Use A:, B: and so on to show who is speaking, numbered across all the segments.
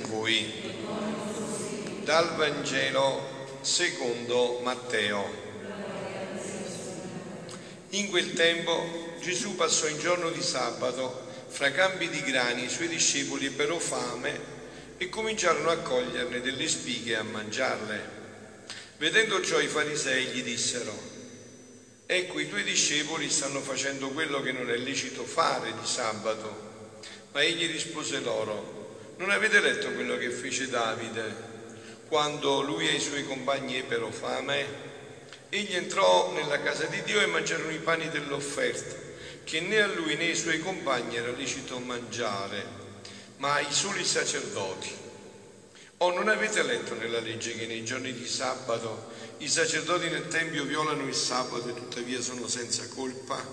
A: Con voi. Dal Vangelo secondo Matteo. In quel tempo Gesù passò in giorno di sabato fra campi di grani, i suoi discepoli ebbero fame e cominciarono a coglierne delle spighe e a mangiarle. Vedendo ciò i farisei gli dissero, ecco i tuoi discepoli stanno facendo quello che non è lecito fare di sabato. Ma egli rispose loro, non avete letto quello che fece Davide quando lui e i suoi compagni ebbero fame? Egli entrò nella casa di Dio e mangiarono i pani dell'offerta, che né a lui né ai suoi compagni era lecito mangiare, ma ai soli sacerdoti. O oh, non avete letto nella legge che nei giorni di sabato i sacerdoti nel Tempio violano il sabato e tuttavia sono senza colpa?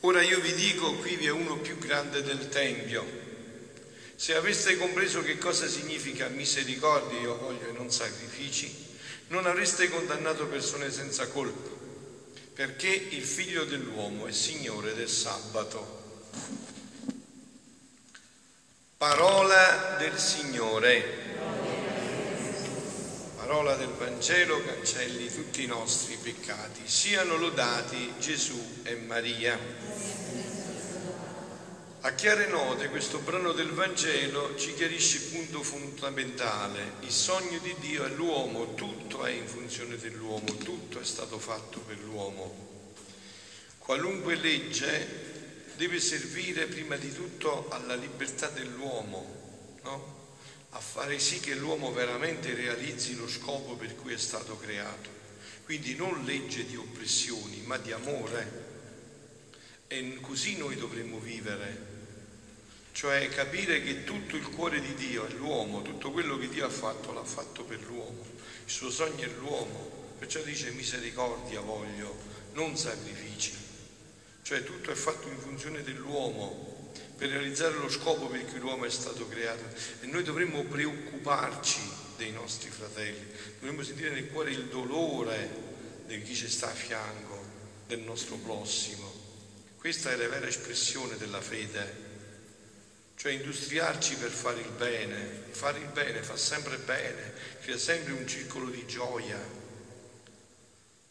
A: Ora io vi dico, qui vi è uno più grande del Tempio. Se aveste compreso che cosa significa misericordia, io voglio e non sacrifici, non avreste condannato persone senza colpa, perché il figlio dell'uomo è Signore del sabato. Parola del Signore parola del Vangelo cancelli tutti i nostri peccati. Siano lodati Gesù e Maria. A chiare note questo brano del Vangelo ci chiarisce il punto fondamentale. Il sogno di Dio è l'uomo, tutto è in funzione dell'uomo, tutto è stato fatto per l'uomo. Qualunque legge deve servire prima di tutto alla libertà dell'uomo, no? a fare sì che l'uomo veramente realizzi lo scopo per cui è stato creato. Quindi non legge di oppressioni, ma di amore. E così noi dovremmo vivere, cioè capire che tutto il cuore di Dio è l'uomo, tutto quello che Dio ha fatto l'ha fatto per l'uomo, il suo sogno è l'uomo, perciò dice misericordia voglio, non sacrifici, cioè tutto è fatto in funzione dell'uomo, per realizzare lo scopo per cui l'uomo è stato creato. E noi dovremmo preoccuparci dei nostri fratelli, dovremmo sentire nel cuore il dolore di chi ci sta a fianco, del nostro prossimo. Questa è la vera espressione della fede, cioè industriarci per fare il bene. Fare il bene fa sempre bene, crea sempre un circolo di gioia.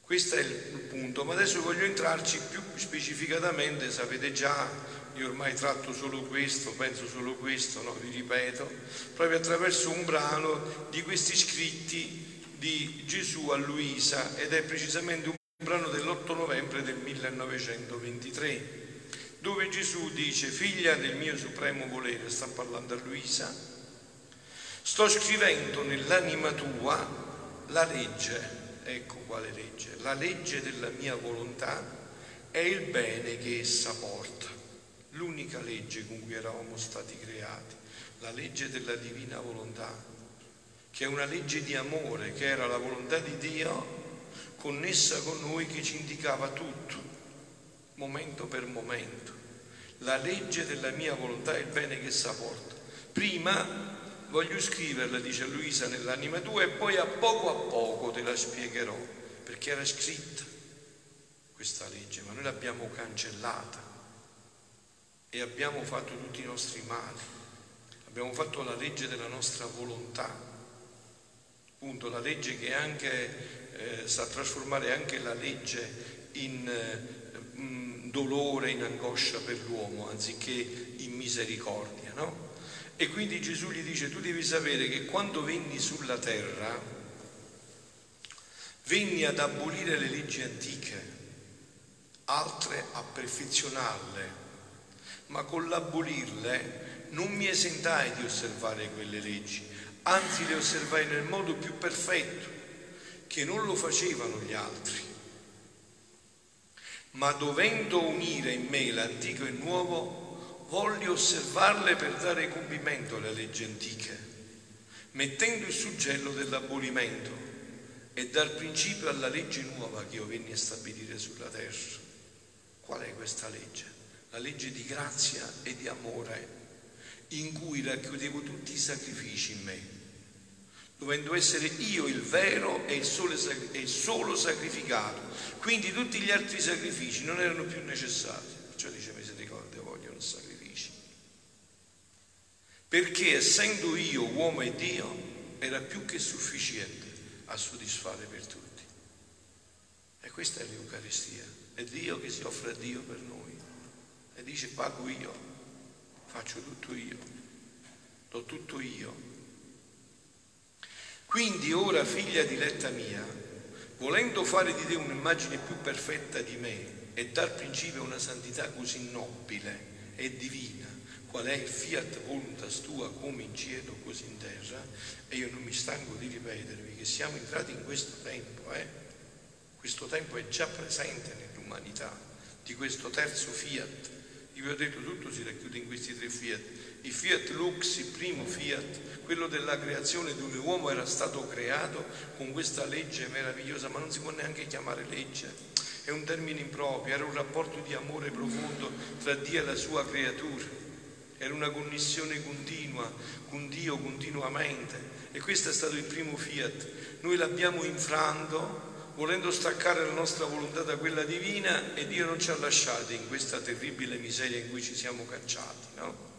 A: Questo è il punto, ma adesso voglio entrarci più specificatamente, sapete già io ormai tratto solo questo, penso solo questo, no? vi ripeto, proprio attraverso un brano di questi scritti di Gesù a Luisa ed è precisamente un brano dell'8 novembre del 1923 dove Gesù dice figlia del mio supremo volere, sta parlando a Luisa, sto scrivendo nell'anima tua la legge, ecco quale legge, la legge della mia volontà è il bene che essa porta. L'unica legge con cui eravamo stati creati, la legge della divina volontà, che è una legge di amore, che era la volontà di Dio connessa con noi che ci indicava tutto, momento per momento. La legge della mia volontà è il bene che s'apporta. Prima voglio scriverla, dice Luisa, nell'anima tua e poi a poco a poco te la spiegherò, perché era scritta questa legge, ma noi l'abbiamo cancellata e abbiamo fatto tutti i nostri mali, abbiamo fatto la legge della nostra volontà, appunto la legge che anche eh, sa trasformare anche la legge in eh, dolore, in angoscia per l'uomo, anziché in misericordia, no? E quindi Gesù gli dice, tu devi sapere che quando venni sulla terra, venni ad abolire le leggi antiche, altre a perfezionarle, ma con l'abolirle non mi esentai di osservare quelle leggi, anzi le osservai nel modo più perfetto, che non lo facevano gli altri. Ma dovendo unire in me l'antico e il nuovo, voglio osservarle per dare compimento alle leggi antiche, mettendo il suggello dell'abolimento e dar principio alla legge nuova che io venni a stabilire sulla terra. Qual è questa legge? la legge di grazia e di amore in cui racchiudevo tutti i sacrifici in me, dovendo essere io il vero e il solo, e il solo sacrificato. Quindi tutti gli altri sacrifici non erano più necessari. Perciò dice misericordia, vogliono sacrifici. perché essendo io uomo e Dio era più che sufficiente a soddisfare per tutti. E questa è l'Eucaristia, è Dio che si offre a Dio per noi e dice pago io, faccio tutto io, do tutto io. Quindi ora, figlia diletta mia, volendo fare di te un'immagine più perfetta di me e dar principio a una santità così nobile e divina, qual è il fiat voluntas tua come in cielo così in terra e io non mi stanco di ripetervi che siamo entrati in questo tempo eh? questo tempo è già presente nell'umanità di questo terzo fiat io vi ho detto tutto si racchiude in questi tre fiat. Il fiat lux, il primo fiat quello della creazione dove l'uomo era stato creato con questa legge meravigliosa ma non si può neanche chiamare legge. È un termine improprio era un rapporto di amore profondo tra Dio e la sua creatura. Era una connessione continua con Dio continuamente. E questo è stato il primo fiat. Noi l'abbiamo infranto volendo staccare la nostra volontà da quella divina e Dio non ci ha lasciati in questa terribile miseria in cui ci siamo cacciati, no?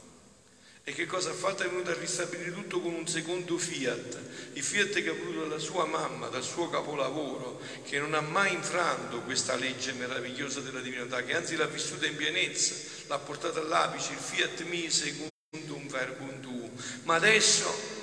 A: E che cosa ha fatto? È venuto a ristabilire tutto con un secondo fiat, il fiat che ha voluto dalla sua mamma, dal suo capolavoro, che non ha mai infranto questa legge meravigliosa della divinità, che anzi l'ha vissuta in pienezza, l'ha portata all'apice, il fiat mi secondo un verbo un tu. Ma adesso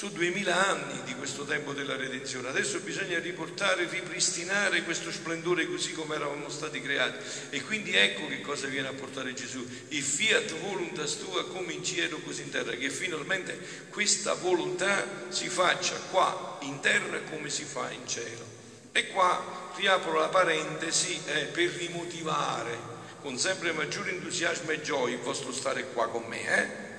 A: su duemila anni di questo tempo della redenzione. Adesso bisogna riportare, ripristinare questo splendore così come eravamo stati creati. E quindi ecco che cosa viene a portare Gesù. Il fiat voluntas tua come in cielo così in terra, che finalmente questa volontà si faccia qua in terra come si fa in cielo. E qua riapro la parentesi eh, per rimotivare con sempre maggiore entusiasmo e gioia il vostro stare qua con me. Eh?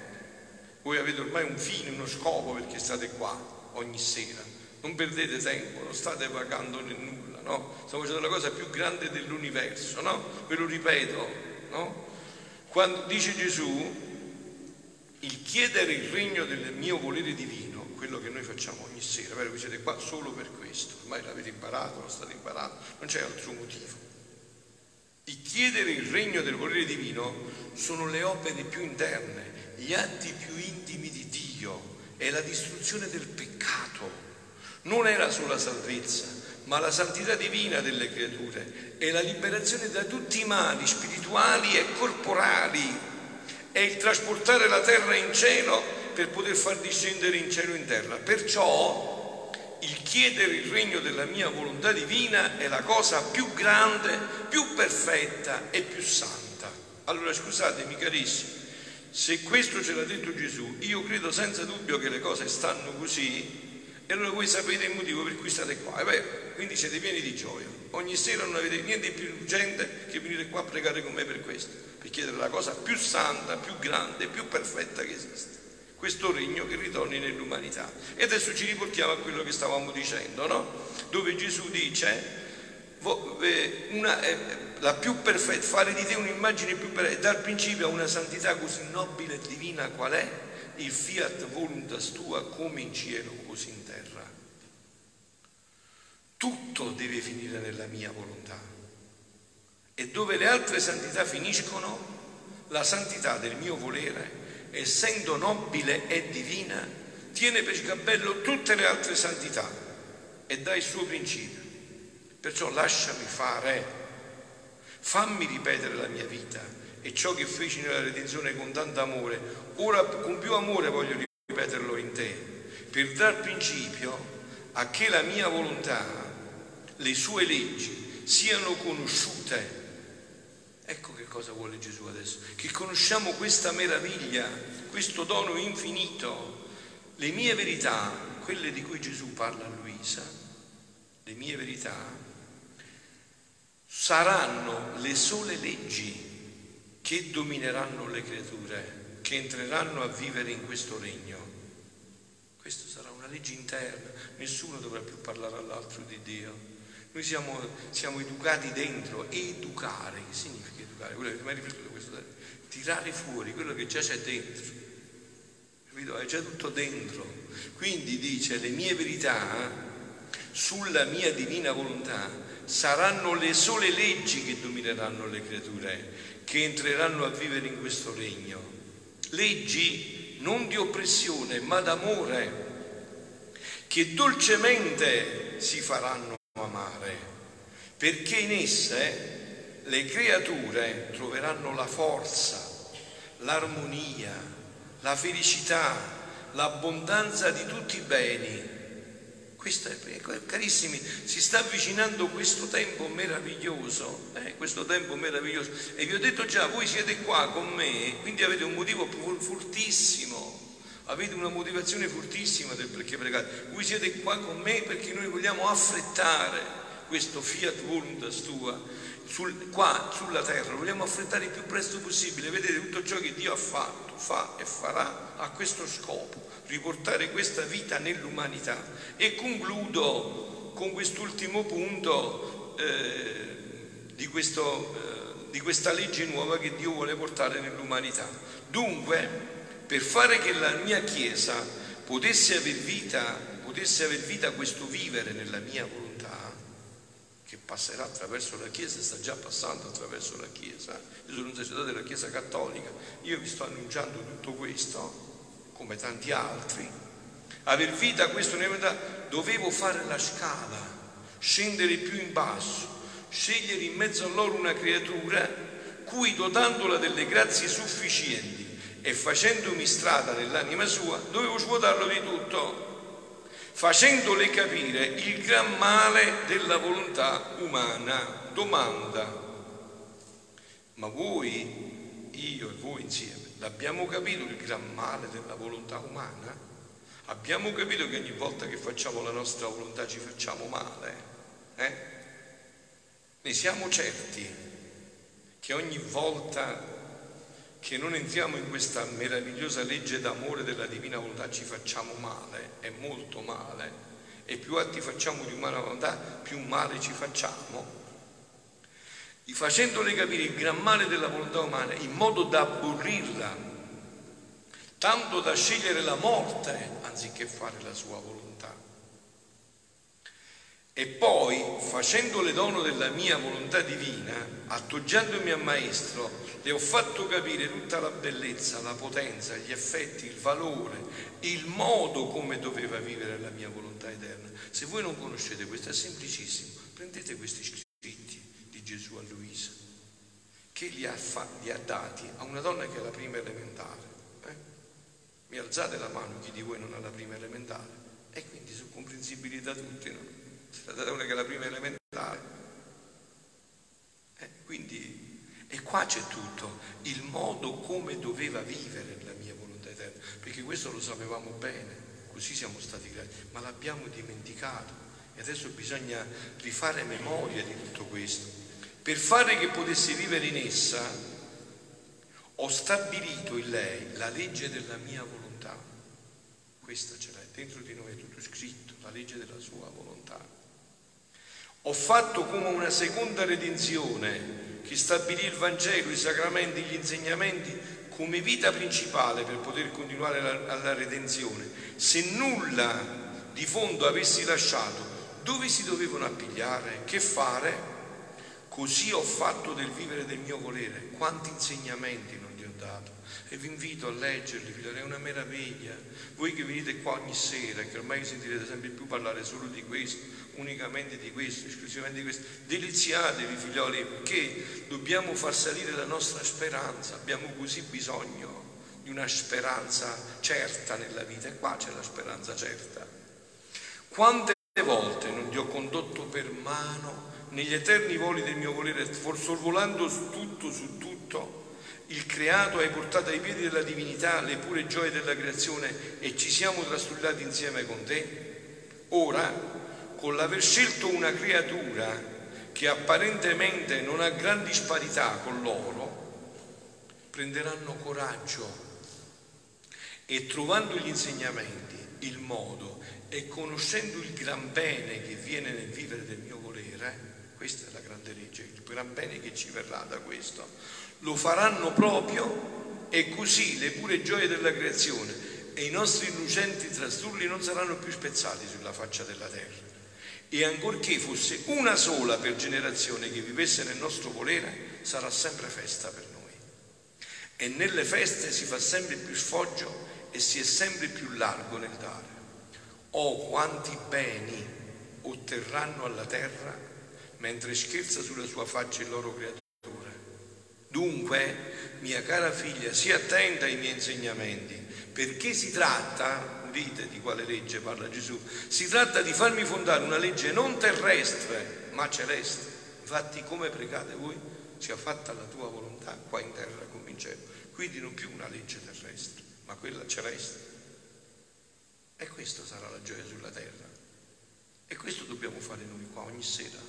A: Voi avete ormai un fine, uno scopo perché state qua ogni sera. Non perdete tempo, non state vagando nel nulla, no? Stiamo facendo la cosa più grande dell'universo, no? Ve lo ripeto, no? Quando dice Gesù, il chiedere il regno del mio volere divino, quello che noi facciamo ogni sera, vero? Voi siete qua solo per questo, ormai l'avete imparato, lo state imparando, non c'è altro motivo. Il chiedere il regno del volere divino sono le opere più interne, gli atti più intimi di Dio è la distruzione del peccato. Non è la sola salvezza, ma la santità divina delle creature, è la liberazione da tutti i mali spirituali e corporali, è il trasportare la terra in cielo per poter far discendere in cielo in terra. Perciò il chiedere il regno della mia volontà divina è la cosa più grande, più perfetta e più santa. Allora scusatemi carissimi, se questo ce l'ha detto Gesù, io credo senza dubbio che le cose stanno così, e allora voi sapete il motivo per cui state qua. E beh, quindi siete pieni di gioia. Ogni sera non avete niente di più urgente che venire qua a pregare con me per questo, per chiedere la cosa più santa, più grande, più perfetta che esiste. Questo regno che ritorni nell'umanità. E adesso ci riportiamo a quello che stavamo dicendo, no? Dove Gesù dice una, eh, la più perfetta, fare di te un'immagine più perfetta, dar principio a una santità così nobile e divina qual è il fiat voluntas tua come in cielo così in terra. Tutto deve finire nella mia volontà. E dove le altre santità finiscono, la santità del mio volere, essendo nobile e divina, tiene per sgabello tutte le altre santità e dà il suo principio. Perciò lasciami fare, fammi ripetere la mia vita e ciò che feci nella redenzione con tanto amore, ora con più amore voglio ripeterlo in te, per dar principio a che la mia volontà, le sue leggi siano conosciute. Ecco che cosa vuole Gesù adesso, che conosciamo questa meraviglia, questo dono infinito, le mie verità, quelle di cui Gesù parla a Luisa, le mie verità saranno le sole leggi che domineranno le creature, che entreranno a vivere in questo regno. Questa sarà una legge interna, nessuno dovrà più parlare all'altro di Dio. Noi siamo, siamo educati dentro, educare, che significa educare? Quello che mai riflettuto questo, tirare fuori quello che già c'è dentro. Capito? È già tutto dentro. Quindi dice le mie verità sulla mia divina volontà saranno le sole leggi che domineranno le creature, che entreranno a vivere in questo regno. Leggi non di oppressione, ma d'amore, che dolcemente si faranno amare, perché in esse le creature troveranno la forza, l'armonia, la felicità, l'abbondanza di tutti i beni questo è, carissimi, si sta avvicinando questo tempo meraviglioso, eh, questo tempo meraviglioso. E vi ho detto già, voi siete qua con me, quindi avete un motivo fortissimo, avete una motivazione fortissima del perché pregate. Voi siete qua con me perché noi vogliamo affrettare questo fiat voluntas tua sul, qua sulla terra, vogliamo affrettare il più presto possibile. Vedete tutto ciò che Dio ha fatto, fa e farà a questo scopo riportare questa vita nell'umanità. E concludo con quest'ultimo punto eh, di, questo, eh, di questa legge nuova che Dio vuole portare nell'umanità. Dunque, per fare che la mia Chiesa potesse aver vita, potesse aver vita questo vivere nella mia volontà, che passerà attraverso la Chiesa, sta già passando attraverso la Chiesa. Io sono un sacerdote della Chiesa Cattolica, io vi sto annunciando tutto questo come tanti altri, aver vita questo nella dovevo fare la scala, scendere più in basso, scegliere in mezzo a loro una creatura cui dotandola delle grazie sufficienti e facendomi strada nell'anima sua, dovevo svuotarlo di tutto, facendole capire il gran male della volontà umana. Domanda, ma voi, io e voi insieme, L'abbiamo capito il gran male della volontà umana? Abbiamo capito che ogni volta che facciamo la nostra volontà ci facciamo male? Eh? Ne siamo certi che ogni volta che non entriamo in questa meravigliosa legge d'amore della divina volontà ci facciamo male, è molto male, e più atti facciamo di umana volontà, più male ci facciamo facendole capire il gran male della volontà umana in modo da aborrirla, tanto da scegliere la morte anziché fare la sua volontà. E poi, facendole dono della mia volontà divina, attoggiandomi a Maestro, le ho fatto capire tutta la bellezza, la potenza, gli effetti, il valore, il modo come doveva vivere la mia volontà eterna. Se voi non conoscete questo, è semplicissimo. Prendete questi scritti Gesù a Luisa, che li ha, fa, li ha, dati a una donna che è la prima elementare. Eh? Mi alzate la mano chi di voi non ha la prima elementare? E quindi sono comprensibili da tutti, no? La date una che è la prima elementare. Eh, quindi, e qua c'è tutto, il modo come doveva vivere la mia volontà eterna, perché questo lo sapevamo bene, così siamo stati creati, ma l'abbiamo dimenticato e adesso bisogna rifare memoria di tutto questo. Per fare che potesse vivere in essa, ho stabilito in lei la legge della mia volontà. Questa ce l'hai dentro di noi, è tutto scritto, la legge della sua volontà. Ho fatto come una seconda redenzione che stabilì il Vangelo, i sacramenti, gli insegnamenti come vita principale per poter continuare alla redenzione. Se nulla di fondo avessi lasciato, dove si dovevano appigliare? Che fare? Così ho fatto del vivere del mio volere. Quanti insegnamenti non dato. E vi invito a leggerli, figlioli, è una meraviglia. Voi che venite qua ogni sera, che ormai sentirete sempre più parlare solo di questo, unicamente di questo, esclusivamente di questo, deliziatevi, figlioli, perché dobbiamo far salire la nostra speranza. Abbiamo così bisogno di una speranza certa nella vita. E qua c'è la speranza certa. Quante volte non ti ho condotto per mano negli eterni voli del mio volere, sorvolando su tutto, su tutto, il creato hai portato ai piedi della divinità le pure gioie della creazione e ci siamo trastullati insieme con te? Ora, con l'aver scelto una creatura che apparentemente non ha gran disparità con loro, prenderanno coraggio e trovando gli insegnamenti, il modo e conoscendo il gran bene che viene nel vivere del mio volere, questa è la grande legge, il gran bene che ci verrà da questo. Lo faranno proprio e così le pure gioie della creazione e i nostri innocenti trastulli non saranno più spezzati sulla faccia della terra. E ancorché fosse una sola per generazione che vivesse nel nostro volere, sarà sempre festa per noi. E nelle feste si fa sempre più sfoggio e si è sempre più largo nel dare. Oh, quanti beni otterranno alla terra mentre scherza sulla sua faccia il loro creatore. Dunque, mia cara figlia, sii attenta ai miei insegnamenti, perché si tratta, dite di quale legge parla Gesù, si tratta di farmi fondare una legge non terrestre, ma celeste. Infatti, come pregate voi, sia fatta la tua volontà qua in terra come in cielo. Quindi non più una legge terrestre, ma quella celeste. E questa sarà la gioia sulla terra. E questo dobbiamo fare noi qua ogni sera.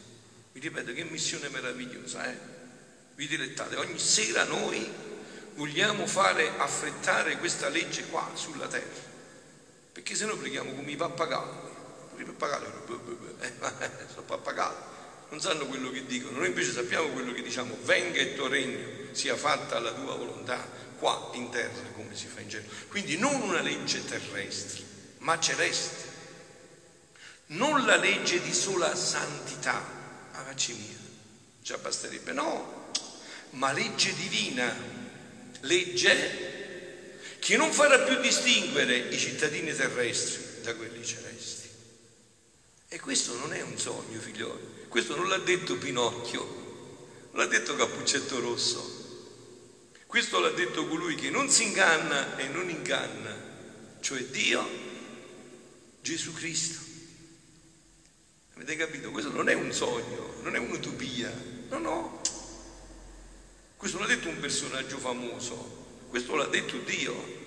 A: Vi ripeto che missione meravigliosa, eh? Vi dilettate, ogni sera noi vogliamo fare affrettare questa legge qua sulla terra. Perché se no preghiamo come i pappagalli. I pappagalli eh, sono pappagalli, non sanno quello che dicono, noi invece sappiamo quello che diciamo, venga il tuo regno, sia fatta la tua volontà, qua in terra come si fa in cielo. Quindi non una legge terrestre, ma celeste. Non la legge di sola santità, ma facci mia, già basterebbe, no, ma legge divina, legge che non farà più distinguere i cittadini terrestri da quelli celesti. E questo non è un sogno, figlioli, questo non l'ha detto Pinocchio, non l'ha detto Cappuccetto Rosso, questo l'ha detto colui che non si inganna e non inganna, cioè Dio Gesù Cristo. Avete capito? Questo non è un sogno, non è un'utopia, no, no. Questo l'ha detto un personaggio famoso, questo l'ha detto Dio.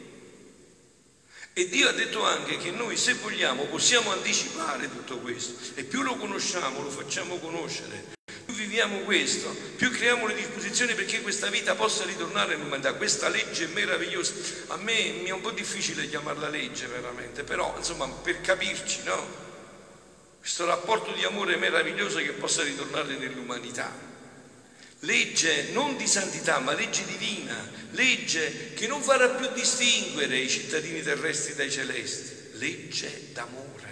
A: E Dio ha detto anche che noi se vogliamo possiamo anticipare tutto questo e più lo conosciamo, lo facciamo conoscere, viviamo questo, più creiamo le disposizioni perché questa vita possa ritornare all'umanità. Questa legge meravigliosa, a me mi è un po' difficile chiamarla legge veramente, però insomma per capirci, no? Questo rapporto di amore meraviglioso che possa ritornare nell'umanità. Legge non di santità, ma legge divina, legge che non farà più distinguere i cittadini terrestri dai celesti, legge d'amore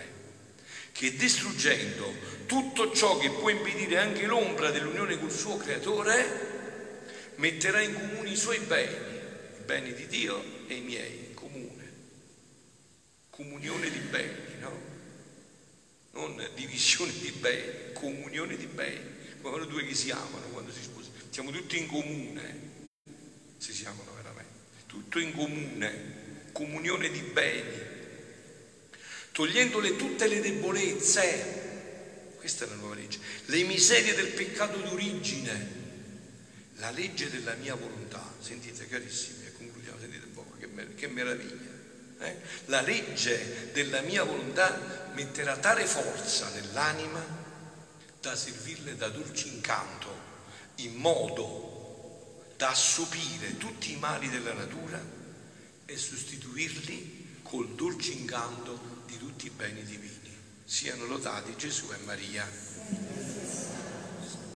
A: che distruggendo tutto ciò che può impedire anche l'ombra dell'unione col suo creatore, metterà in comune i suoi beni, i beni di Dio e i miei, in comune. Comunione di beni, no? Non divisione di beni, comunione di beni. Come due che si amano quando si sposano. Siamo tutti in comune, si si amano veramente. Tutto in comune, comunione di beni. Togliendole tutte le debolezze, questa è la nuova legge, le miserie del peccato d'origine, la legge della mia volontà, sentite carissimi, e concludiamo, sentite un po', che, che meraviglia, eh? la legge della mia volontà metterà tale forza nell'anima da servirle da dolce incanto, in modo da assopire tutti i mali della natura e sostituirli col dolce incanto di tutti i beni divini. Siano lodati Gesù e Maria.